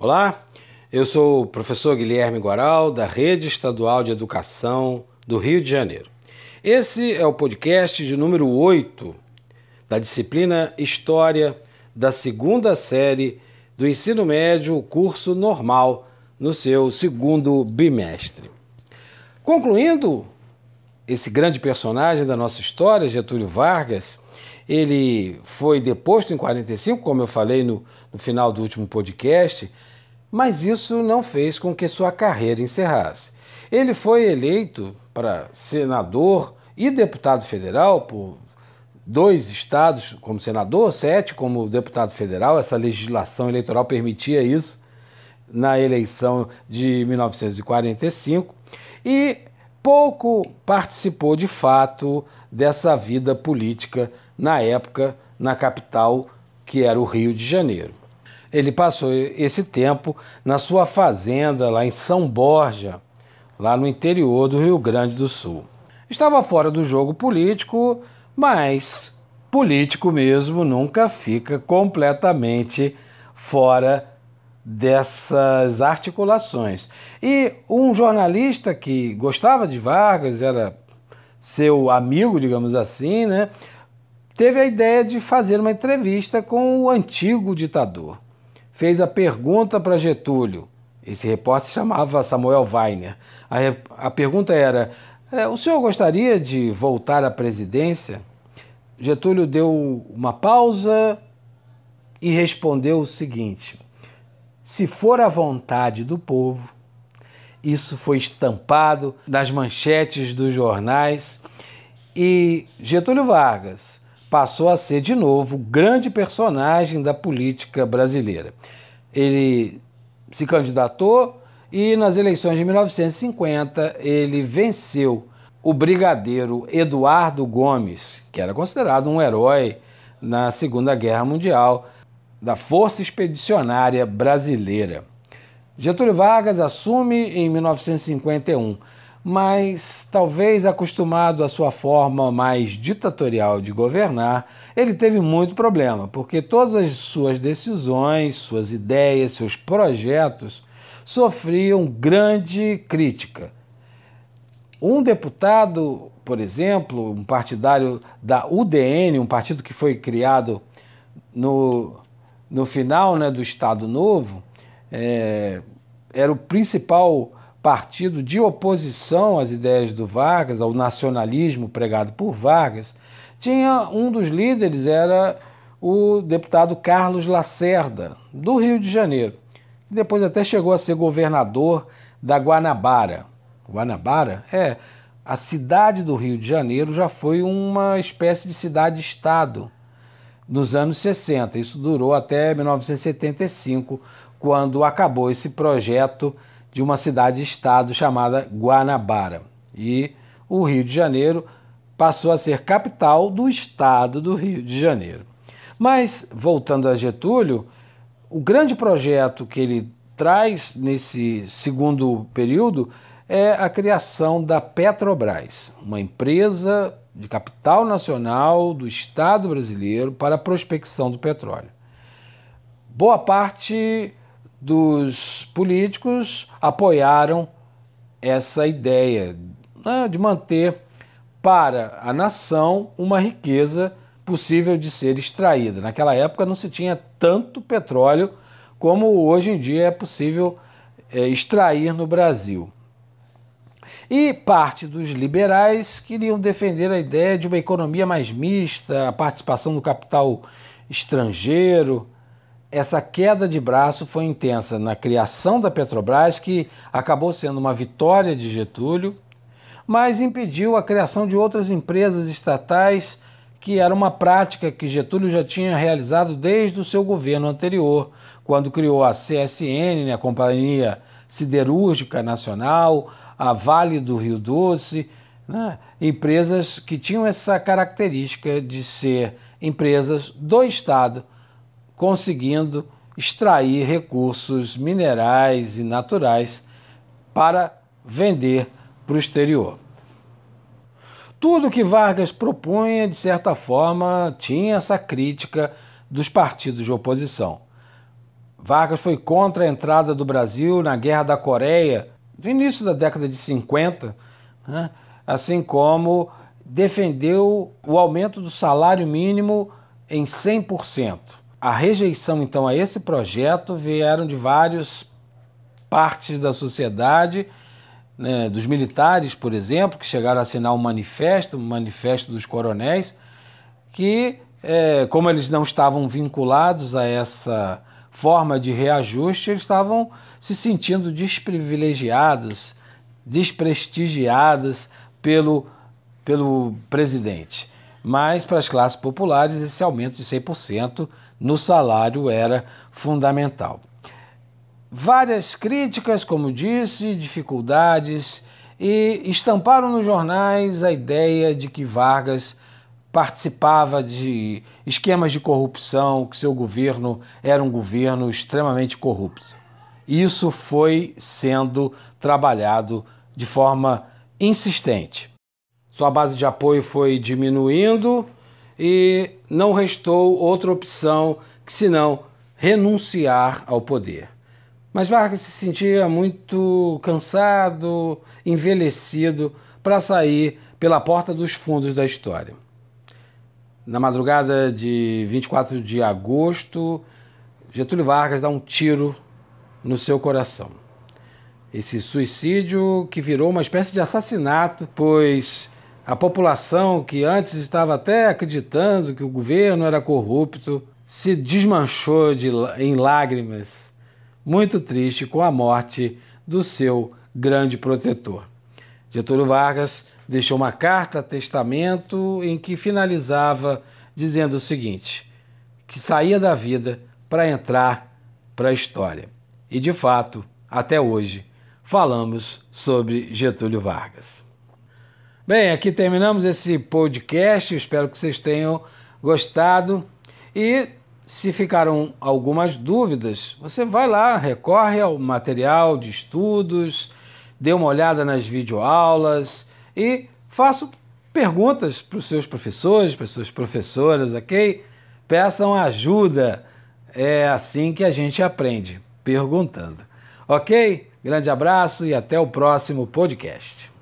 Olá, eu sou o professor Guilherme Guaral, da Rede Estadual de Educação do Rio de Janeiro. Esse é o podcast de número 8 da disciplina História da segunda série do ensino médio, curso normal, no seu segundo bimestre. Concluindo esse grande personagem da nossa história, Getúlio Vargas, ele foi deposto em 45, como eu falei no, no final do último podcast, mas isso não fez com que sua carreira encerrasse. Ele foi eleito para senador e deputado federal por dois estados como senador, sete como deputado federal. Essa legislação eleitoral permitia isso na eleição de 1945 e pouco participou de fato dessa vida política na época na capital que era o Rio de Janeiro. Ele passou esse tempo na sua fazenda lá em São Borja, lá no interior do Rio Grande do Sul. Estava fora do jogo político, mas político mesmo nunca fica completamente fora dessas articulações. E um jornalista que gostava de Vargas, era seu amigo, digamos assim, né, teve a ideia de fazer uma entrevista com o antigo ditador fez a pergunta para Getúlio. Esse repórter se chamava Samuel Weiner. A, a pergunta era: é, o senhor gostaria de voltar à presidência? Getúlio deu uma pausa e respondeu o seguinte: se for a vontade do povo, isso foi estampado nas manchetes dos jornais e Getúlio Vargas passou a ser de novo grande personagem da política brasileira. Ele se candidatou e nas eleições de 1950 ele venceu o brigadeiro Eduardo Gomes, que era considerado um herói na Segunda Guerra Mundial da Força Expedicionária Brasileira. Getúlio Vargas assume em 1951 mas talvez acostumado à sua forma mais ditatorial de governar, ele teve muito problema, porque todas as suas decisões, suas ideias, seus projetos sofriam grande crítica. Um deputado, por exemplo, um partidário da UDN, um partido que foi criado no, no final né, do Estado Novo, é, era o principal partido de oposição às ideias do Vargas, ao nacionalismo pregado por Vargas, tinha um dos líderes era o deputado Carlos Lacerda, do Rio de Janeiro, que depois até chegou a ser governador da Guanabara. Guanabara é a cidade do Rio de Janeiro já foi uma espécie de cidade-estado nos anos 60. Isso durou até 1975, quando acabou esse projeto de uma cidade-estado chamada Guanabara. E o Rio de Janeiro passou a ser capital do estado do Rio de Janeiro. Mas, voltando a Getúlio, o grande projeto que ele traz nesse segundo período é a criação da Petrobras, uma empresa de capital nacional do Estado brasileiro para a prospecção do petróleo. Boa parte dos políticos apoiaram essa ideia né, de manter para a nação uma riqueza possível de ser extraída. Naquela época não se tinha tanto petróleo como hoje em dia é possível é, extrair no Brasil. E parte dos liberais queriam defender a ideia de uma economia mais mista, a participação do capital estrangeiro, essa queda de braço foi intensa na criação da Petrobras, que acabou sendo uma vitória de Getúlio, mas impediu a criação de outras empresas estatais, que era uma prática que Getúlio já tinha realizado desde o seu governo anterior, quando criou a CSN, né, a Companhia Siderúrgica Nacional, a Vale do Rio Doce, né, empresas que tinham essa característica de ser empresas do Estado conseguindo extrair recursos minerais e naturais para vender para o exterior. Tudo que Vargas propunha, de certa forma, tinha essa crítica dos partidos de oposição. Vargas foi contra a entrada do Brasil na Guerra da Coreia, no início da década de 50, né? assim como defendeu o aumento do salário mínimo em 100%. A rejeição, então, a esse projeto vieram de várias partes da sociedade, né, dos militares, por exemplo, que chegaram a assinar um manifesto, um manifesto dos coronéis, que, é, como eles não estavam vinculados a essa forma de reajuste, eles estavam se sentindo desprivilegiados, desprestigiados pelo, pelo presidente. Mas para as classes populares, esse aumento de 100% no salário era fundamental. Várias críticas, como disse, dificuldades, e estamparam nos jornais a ideia de que Vargas participava de esquemas de corrupção, que seu governo era um governo extremamente corrupto. Isso foi sendo trabalhado de forma insistente. Sua base de apoio foi diminuindo e não restou outra opção que senão renunciar ao poder. Mas Vargas se sentia muito cansado, envelhecido para sair pela porta dos fundos da história. Na madrugada de 24 de agosto, Getúlio Vargas dá um tiro no seu coração. Esse suicídio que virou uma espécie de assassinato, pois a população que antes estava até acreditando que o governo era corrupto se desmanchou de, em lágrimas, muito triste com a morte do seu grande protetor. Getúlio Vargas deixou uma carta testamento em que finalizava dizendo o seguinte: que saía da vida para entrar para a história. E de fato, até hoje, falamos sobre Getúlio Vargas. Bem, aqui terminamos esse podcast. Espero que vocês tenham gostado. E se ficaram algumas dúvidas, você vai lá, recorre ao material de estudos dê uma olhada nas videoaulas e faça perguntas para os seus professores, para as suas professoras, ok? Peçam ajuda. É assim que a gente aprende, perguntando. Ok? Grande abraço e até o próximo podcast.